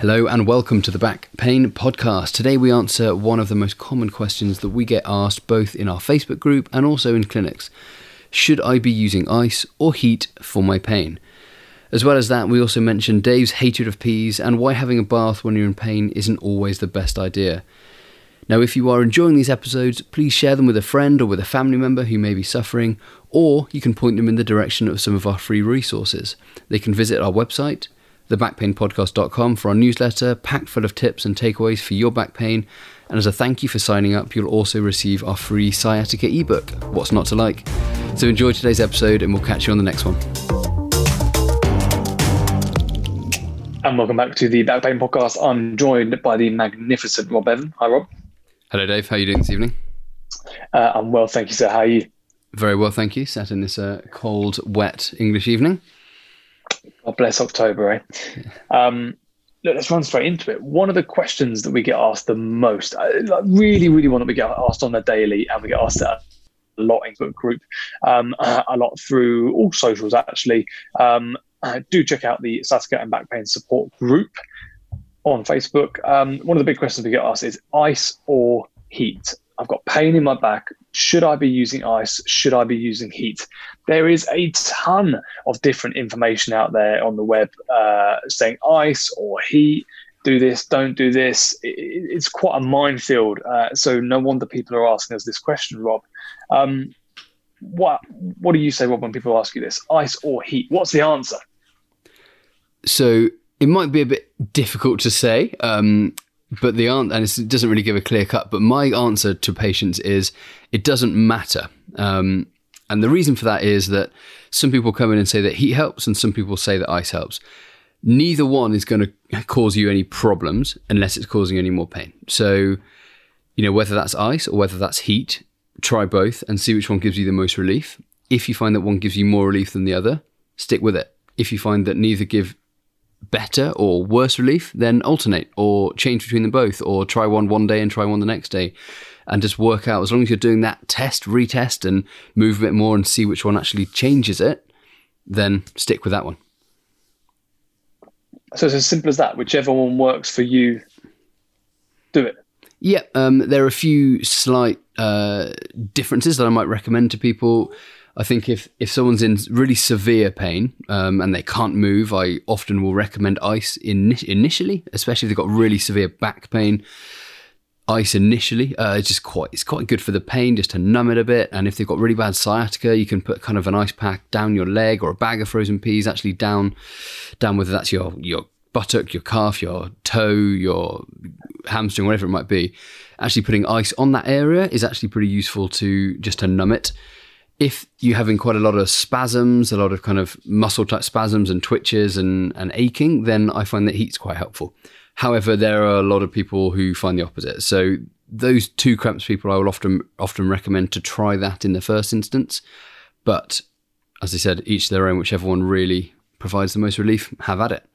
Hello and welcome to the Back Pain Podcast. Today we answer one of the most common questions that we get asked both in our Facebook group and also in clinics. Should I be using ice or heat for my pain? As well as that, we also mention Dave's hatred of peas and why having a bath when you're in pain isn't always the best idea. Now, if you are enjoying these episodes, please share them with a friend or with a family member who may be suffering, or you can point them in the direction of some of our free resources. They can visit our website, thebackpainpodcast.com for our newsletter packed full of tips and takeaways for your back pain. And as a thank you for signing up, you'll also receive our free sciatica ebook, What's Not to Like. So enjoy today's episode and we'll catch you on the next one. And welcome back to the Back Pain Podcast. I'm joined by the magnificent Rob Evan. Hi, Rob. Hello, Dave. How are you doing this evening? Uh, I'm well, thank you, sir. How are you? Very well, thank you. Sat in this uh, cold, wet English evening. God bless October, eh? Um, look, let's run straight into it. One of the questions that we get asked the most, uh, like really, really one that we get asked on the daily, and we get asked a lot in the group, um, a lot through all socials actually. Um, uh, do check out the sciatica and back pain support group on Facebook. Um, one of the big questions we get asked is ice or heat. I've got pain in my back. Should I be using ice? Should I be using heat? There is a ton of different information out there on the web uh, saying ice or heat. Do this, don't do this. It, it's quite a minefield. Uh, so no wonder people are asking us this question, Rob. Um, what What do you say, Rob, when people ask you this? Ice or heat? What's the answer? So it might be a bit difficult to say. Um, but the answer, and it doesn't really give a clear cut, but my answer to patients is it doesn't matter. Um, and the reason for that is that some people come in and say that heat helps, and some people say that ice helps. Neither one is going to cause you any problems unless it's causing any more pain. So, you know, whether that's ice or whether that's heat, try both and see which one gives you the most relief. If you find that one gives you more relief than the other, stick with it. If you find that neither give better or worse relief, then alternate or change between them both, or try one one day and try one the next day, and just work out. As long as you're doing that test, retest, and move a bit more and see which one actually changes it, then stick with that one. So it's as simple as that. Whichever one works for you, do it. Yeah, um, there are a few slight uh, differences that I might recommend to people. I think if, if someone's in really severe pain um, and they can't move, I often will recommend ice in, initially, especially if they've got really severe back pain. Ice initially, uh, it's just quite it's quite good for the pain, just to numb it a bit. And if they've got really bad sciatica, you can put kind of an ice pack down your leg or a bag of frozen peas, actually down down whether that's your your buttock, your calf, your toe, your hamstring, whatever it might be. Actually, putting ice on that area is actually pretty useful to just to numb it if you're having quite a lot of spasms, a lot of kind of muscle type spasms and twitches and, and aching, then I find that heat's quite helpful. However, there are a lot of people who find the opposite. So those two cramps people, I will often often recommend to try that in the first instance. But as I said, each their own. Whichever one really provides the most relief, have at it.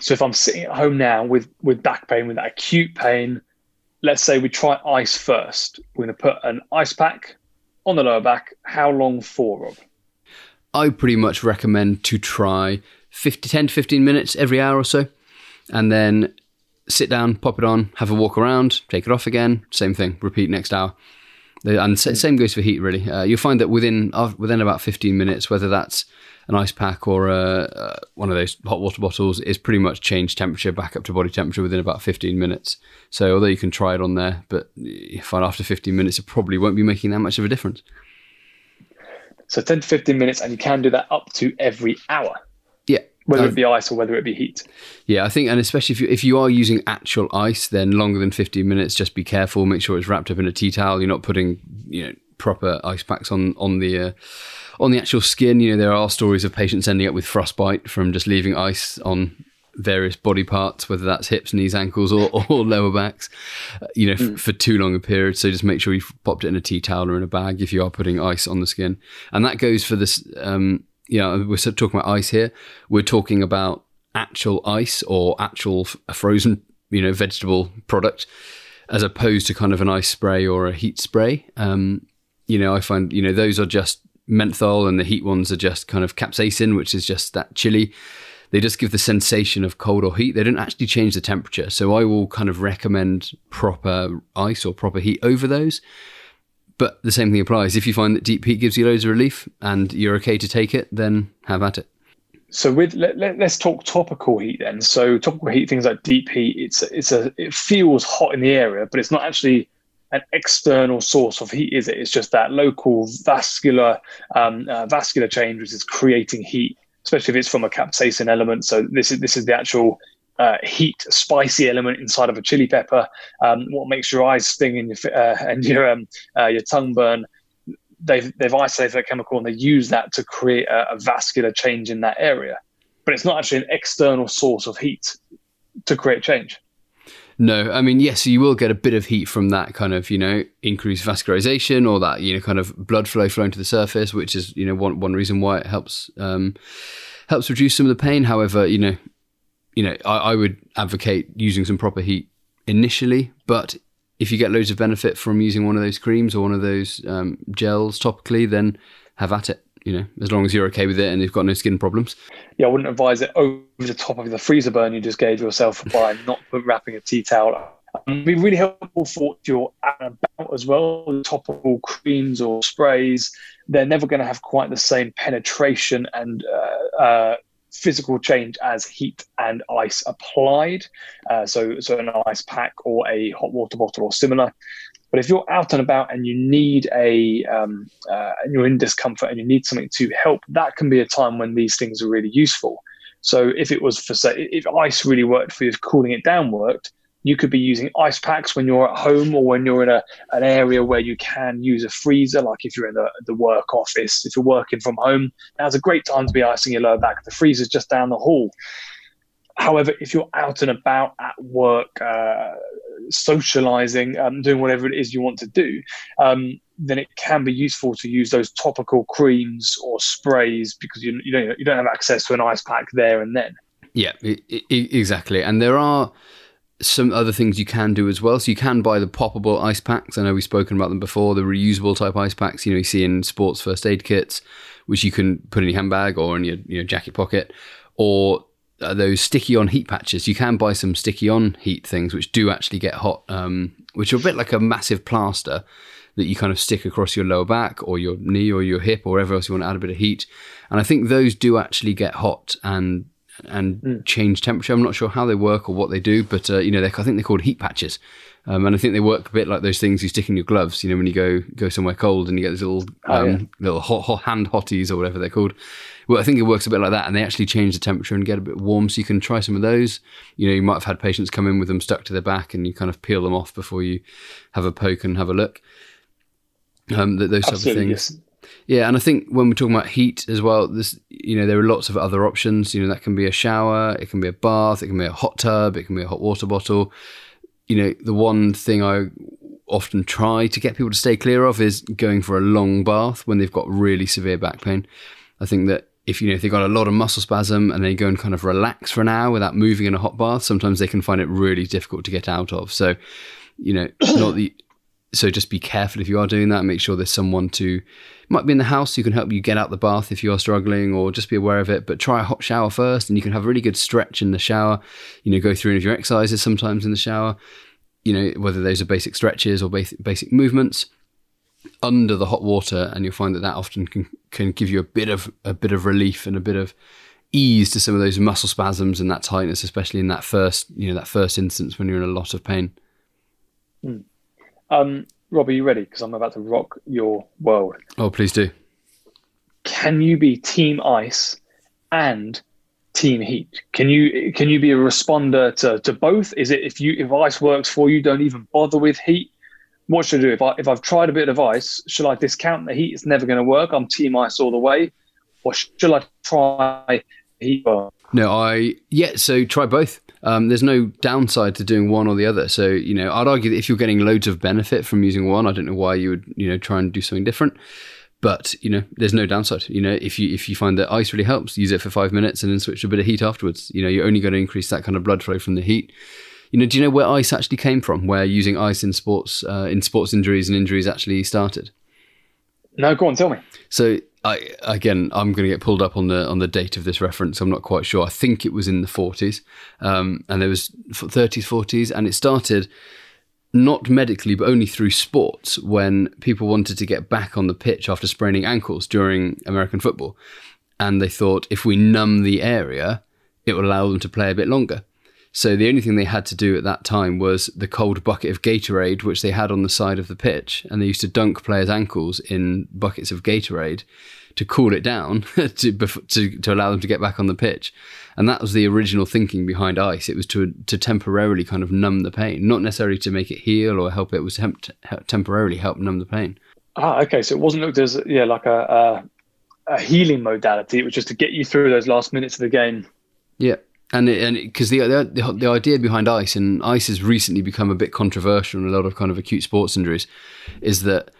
So if I'm sitting at home now with with back pain, with that acute pain, let's say we try ice first. We're going to put an ice pack on the lower back. How long for, Rob? I pretty much recommend to try 50, 10 to 15 minutes every hour or so. And then sit down, pop it on, have a walk around, take it off again. Same thing, repeat next hour. And same goes for heat, really. Uh, you'll find that within within about 15 minutes, whether that's an ice pack or one of those hot water bottles, is pretty much changed temperature back up to body temperature within about 15 minutes. So although you can try it on there, but you find after 15 minutes, it probably won't be making that much of a difference. So 10 to 15 minutes, and you can do that up to every hour. Whether it be ice or whether it be heat. Yeah, I think, and especially if you if you are using actual ice, then longer than fifteen minutes. Just be careful. Make sure it's wrapped up in a tea towel. You're not putting you know proper ice packs on on the uh, on the actual skin. You know, there are stories of patients ending up with frostbite from just leaving ice on various body parts, whether that's hips, knees, ankles, or, or lower backs, uh, you know, f- mm. for too long a period. So just make sure you've popped it in a tea towel or in a bag if you are putting ice on the skin. And that goes for this, um, you know, we're talking about ice here. We're talking about actual ice or actual frozen, you know, vegetable product as opposed to kind of an ice spray or a heat spray. Um, you know, I find, you know, those are just menthol and the heat ones are just kind of capsaicin, which is just that chili. They just give the sensation of cold or heat. They don't actually change the temperature. So I will kind of recommend proper ice or proper heat over those. But the same thing applies. If you find that deep heat gives you loads of relief and you're okay to take it, then have at it. So with let, let, us talk topical heat then. So topical heat, things like deep heat, it's it's a it feels hot in the area, but it's not actually an external source of heat, is it? It's just that local vascular um, uh, vascular change which is creating heat, especially if it's from a capsaicin element. So this is this is the actual uh, heat, spicy element inside of a chili pepper. Um, what makes your eyes sting and your uh, and your um, uh, your tongue burn? They've they've isolated that chemical and they use that to create a, a vascular change in that area. But it's not actually an external source of heat to create change. No, I mean, yes, you will get a bit of heat from that kind of, you know, increased vascularization or that, you know, kind of blood flow flowing to the surface, which is, you know, one, one reason why it helps, um, helps reduce some of the pain. However, you know, you know, I, I would advocate using some proper heat initially, but if you get loads of benefit from using one of those creams or one of those um, gels topically, then have at it you know, as long as you're okay with it and you've got no skin problems. Yeah, I wouldn't advise it over the top of the freezer burn you just gave yourself by not wrapping a tea towel. Um, it'd be really helpful for your about as well. Topical creams or sprays, they're never going to have quite the same penetration and uh, uh, physical change as heat and ice applied. Uh, so, so an ice pack or a hot water bottle or similar. But if you're out and about and you need a, um, uh, and you're in discomfort and you need something to help, that can be a time when these things are really useful. So if it was for say, if ice really worked for you, if cooling it down worked, you could be using ice packs when you're at home or when you're in a, an area where you can use a freezer, like if you're in the, the work office, if you're working from home, now's a great time to be icing your lower back. The freezer's just down the hall. However, if you're out and about at work, uh, socializing, um, doing whatever it is you want to do, um, then it can be useful to use those topical creams or sprays because you, you don't you don't have access to an ice pack there and then. Yeah, exactly. And there are some other things you can do as well. So you can buy the poppable ice packs. I know we've spoken about them before. The reusable type ice packs. You know, you see in sports first aid kits, which you can put in your handbag or in your, your jacket pocket, or uh, those sticky on heat patches. You can buy some sticky on heat things which do actually get hot, um, which are a bit like a massive plaster that you kind of stick across your lower back or your knee or your hip or wherever else you want to add a bit of heat. And I think those do actually get hot and and mm. change temperature. I'm not sure how they work or what they do, but uh, you know, I think they're called heat patches. Um, and I think they work a bit like those things you stick in your gloves. You know, when you go go somewhere cold and you get those little oh, um, yeah. little hot, hot hand hotties or whatever they're called. Well, I think it works a bit like that, and they actually change the temperature and get a bit warm. So you can try some of those. You know, you might have had patients come in with them stuck to their back, and you kind of peel them off before you have a poke and have a look. Um, those type of things. Yeah, and I think when we're talking about heat as well, this you know there are lots of other options. You know that can be a shower, it can be a bath, it can be a hot tub, it can be a hot water bottle. You know the one thing I often try to get people to stay clear of is going for a long bath when they've got really severe back pain. I think that if you know if they've got a lot of muscle spasm and they go and kind of relax for an hour without moving in a hot bath, sometimes they can find it really difficult to get out of. So, you know, not the so just be careful if you are doing that. Make sure there's someone to might be in the house who can help you get out the bath if you are struggling, or just be aware of it. But try a hot shower first, and you can have a really good stretch in the shower. You know, go through any of your exercises sometimes in the shower. You know, whether those are basic stretches or basic basic movements under the hot water, and you'll find that that often can can give you a bit of a bit of relief and a bit of ease to some of those muscle spasms and that tightness, especially in that first you know that first instance when you're in a lot of pain. Mm. Um, Rob, are you ready? Because I'm about to rock your world. Oh, please do. Can you be Team Ice and Team Heat? Can you can you be a responder to, to both? Is it if you if ice works for you, don't even bother with heat? What should I do if I if I've tried a bit of ice? Should I discount the heat? It's never going to work. I'm Team Ice all the way, or should I try heat? No, I yeah. So try both. Um, there's no downside to doing one or the other. So you know, I'd argue that if you're getting loads of benefit from using one, I don't know why you would you know try and do something different. But you know, there's no downside. You know, if you if you find that ice really helps, use it for five minutes and then switch to a bit of heat afterwards. You know, you're only going to increase that kind of blood flow from the heat. You know, do you know where ice actually came from? Where using ice in sports uh, in sports injuries and injuries actually started? No, go on, tell me. So I, again, I'm going to get pulled up on the on the date of this reference. I'm not quite sure. I think it was in the 40s, um, and there was 30s, 40s, and it started not medically, but only through sports when people wanted to get back on the pitch after spraining ankles during American football, and they thought if we numb the area, it would allow them to play a bit longer. So the only thing they had to do at that time was the cold bucket of Gatorade, which they had on the side of the pitch, and they used to dunk players' ankles in buckets of Gatorade to cool it down to, to to allow them to get back on the pitch. And that was the original thinking behind ice. It was to to temporarily kind of numb the pain, not necessarily to make it heal or help it. it was temp- temporarily help numb the pain. Ah, okay. So it wasn't looked as yeah like a, a a healing modality. It was just to get you through those last minutes of the game. Yeah, and and because the, the the idea behind ice and ice has recently become a bit controversial in a lot of kind of acute sports injuries, is that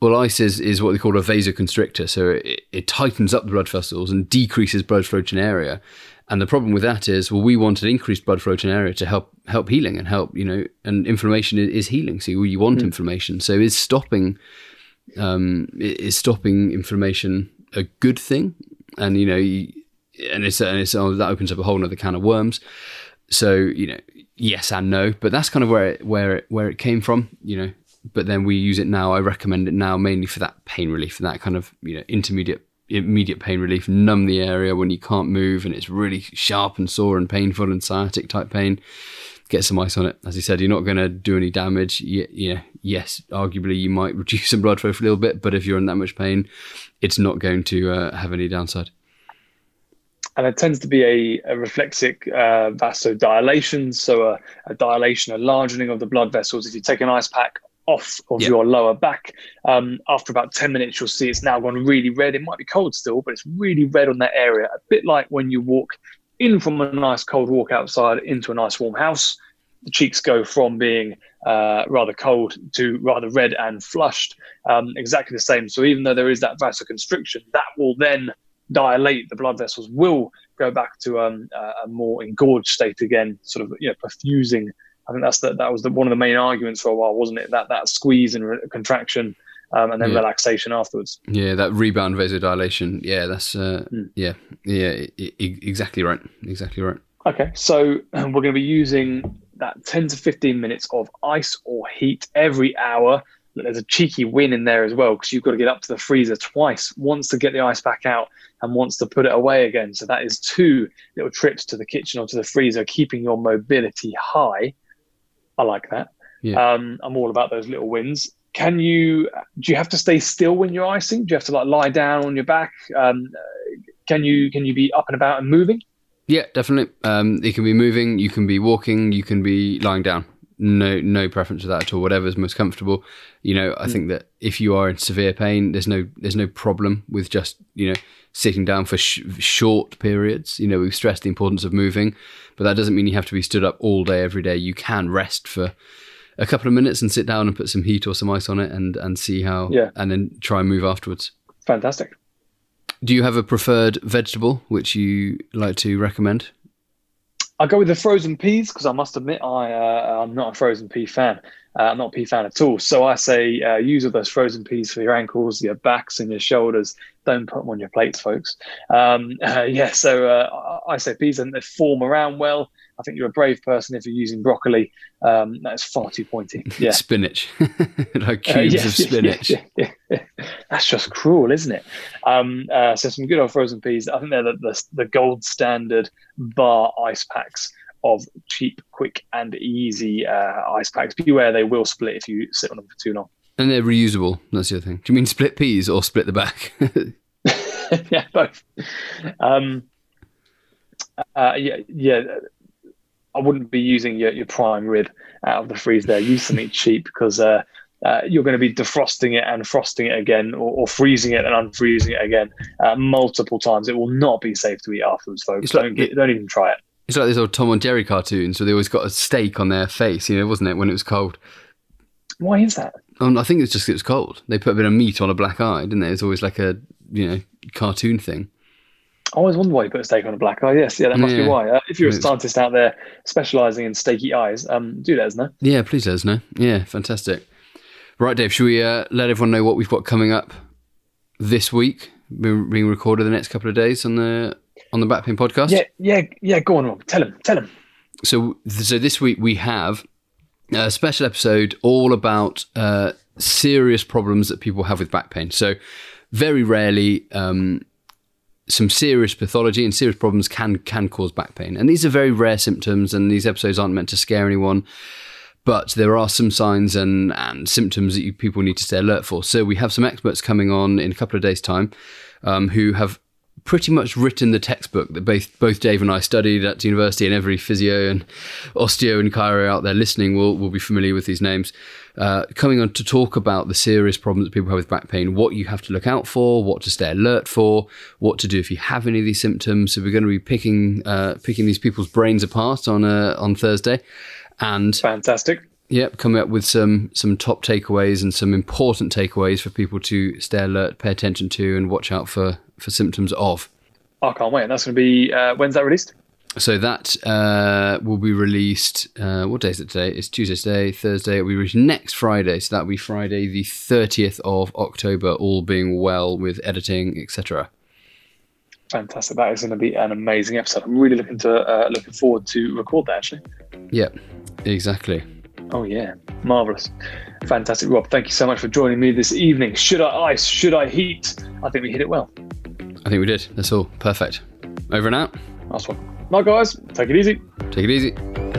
well, ice is, is what they call a vasoconstrictor, so it, it tightens up the blood vessels and decreases blood flow to an area. And the problem with that is, well, we want an increased blood flow to an area to help help healing and help you know, and inflammation is, is healing. So you want mm. inflammation. So is stopping um, is stopping inflammation a good thing? And you know, and it's and it's oh, that opens up a whole other can of worms. So you know, yes and no, but that's kind of where it, where it, where it came from. You know, but then we use it now. I recommend it now mainly for that pain relief, for that kind of you know intermediate immediate pain relief, numb the area when you can't move and it's really sharp and sore and painful and sciatic type pain. Get some ice on it. As I said, you're not going to do any damage. You, you know, yes, arguably you might reduce some blood flow for a little bit, but if you're in that much pain, it's not going to uh, have any downside and it tends to be a, a reflexic uh, vasodilation, so a, a, dilation, a largening of the blood vessels. If you take an ice pack off of yep. your lower back, um, after about 10 minutes, you'll see it's now gone really red. It might be cold still, but it's really red on that area, a bit like when you walk in from a nice cold walk outside into a nice warm house. The cheeks go from being uh, rather cold to rather red and flushed, um, exactly the same. So even though there is that vasoconstriction, that will then dilate, the blood vessels will go back to um, a more engorged state again, sort of you know, perfusing. I think that's the, that was the, one of the main arguments for a while, wasn't it? That that squeeze and re- contraction, um, and then yeah. relaxation afterwards. Yeah, that rebound vasodilation. Yeah, that's uh, mm. yeah, yeah, I- I- exactly right, exactly right. Okay, so we're going to be using that 10 to 15 minutes of ice or heat every hour there's a cheeky win in there as well because you've got to get up to the freezer twice once to get the ice back out and once to put it away again. So that is two little trips to the kitchen or to the freezer keeping your mobility high. I like that. Yeah. um, i'm all about those little wins. Can you do you have to stay still when you're icing? Do you have to like lie down on your back? Um, can you can you be up and about and moving? Yeah definitely. Um, it can be moving you can be walking you can be lying down no no preference for that at all. Whatever's most comfortable. You know, I mm. think that if you are in severe pain, there's no there's no problem with just you know sitting down for sh- short periods. You know, we've stressed the importance of moving, but that doesn't mean you have to be stood up all day every day. You can rest for a couple of minutes and sit down and put some heat or some ice on it and and see how yeah. and then try and move afterwards. Fantastic. Do you have a preferred vegetable which you like to recommend? I go with the frozen peas because I must admit I uh, I'm not a frozen pea fan. Uh, I'm not a pea fan at all. So I say uh, use all those frozen peas for your ankles, your backs, and your shoulders. Don't put them on your plates, folks. Um, yeah, so uh, I say peas and they form around well. I think you're a brave person if you're using broccoli. Um, that's far too pointy. Yeah. spinach, like uh, cubes yeah, of spinach. Yeah, that's just cruel, isn't it? Um, uh, so some good old frozen peas. I think they're the, the, the gold standard bar ice packs of cheap, quick, and easy uh, ice packs. Beware, they will split if you sit on them for too long. And they're reusable. That's the other thing. Do you mean split peas or split the back? yeah, both. Um, uh, yeah, yeah. I wouldn't be using your, your prime rib out of the freezer there. Use something cheap because uh, uh, you're going to be defrosting it and frosting it again, or, or freezing it and unfreezing it again uh, multiple times. It will not be safe to eat afterwards, folks. Like- don't get, don't even try it. It's like those old Tom and Jerry cartoons where they always got a steak on their face, you know, wasn't it, when it was cold? Why is that? Um, I think it's just it was cold. They put a bit of meat on a black eye, didn't they? It's always like a, you know, cartoon thing. I always wonder why you put a steak on a black eye. Yes, yeah, that must Yeah. be why. Uh, if you're a scientist out there specialising in steaky eyes, um, do let us know. Yeah, please let us know. Yeah, fantastic. Right, Dave, should we uh, let everyone know what we've got coming up this week, being being recorded the next couple of days on the on the Back Pain podcast? Yeah, yeah, yeah. Go on, Rob. Tell him. Tell him. so so this week we have a special episode all about uh, serious problems that people have with back pain. So very rarely, um, some serious pathology and serious problems can can cause back pain, and these are very rare symptoms. And these episodes aren't meant to scare anyone. But there are some signs and, and symptoms that you, people need to stay alert for. So we have some experts coming on in a couple of days' time um, who have pretty much written the textbook that both both Dave and I studied at university, and every physio and osteo and chiro out there listening will will be familiar with these names. Uh, coming on to talk about the serious problems that people have with back pain, what you have to look out for, what to stay alert for, what to do if you have any of these symptoms. So we're going to be picking uh, picking these people's brains apart on uh, on Thursday, and Fantastic. Yep, coming up with some some top takeaways and some important takeaways for people to stay alert, pay attention to, and watch out for for symptoms of. I can't wait. And that's going to be uh, when's that released? So that uh, will be released. Uh, what day is it today? It's Tuesday today. Thursday. It will be released next Friday. So that will be Friday, the thirtieth of October. All being well with editing, etc. Fantastic. That is going to be an amazing episode. I'm really looking to uh, looking forward to record that. Actually. Yep, exactly. Oh yeah, marvelous, fantastic, Rob. Thank you so much for joining me this evening. Should I ice? Should I heat? I think we hit it well. I think we did. That's all. Perfect. Over and out. Nice one. Right, guys, take it easy. Take it easy.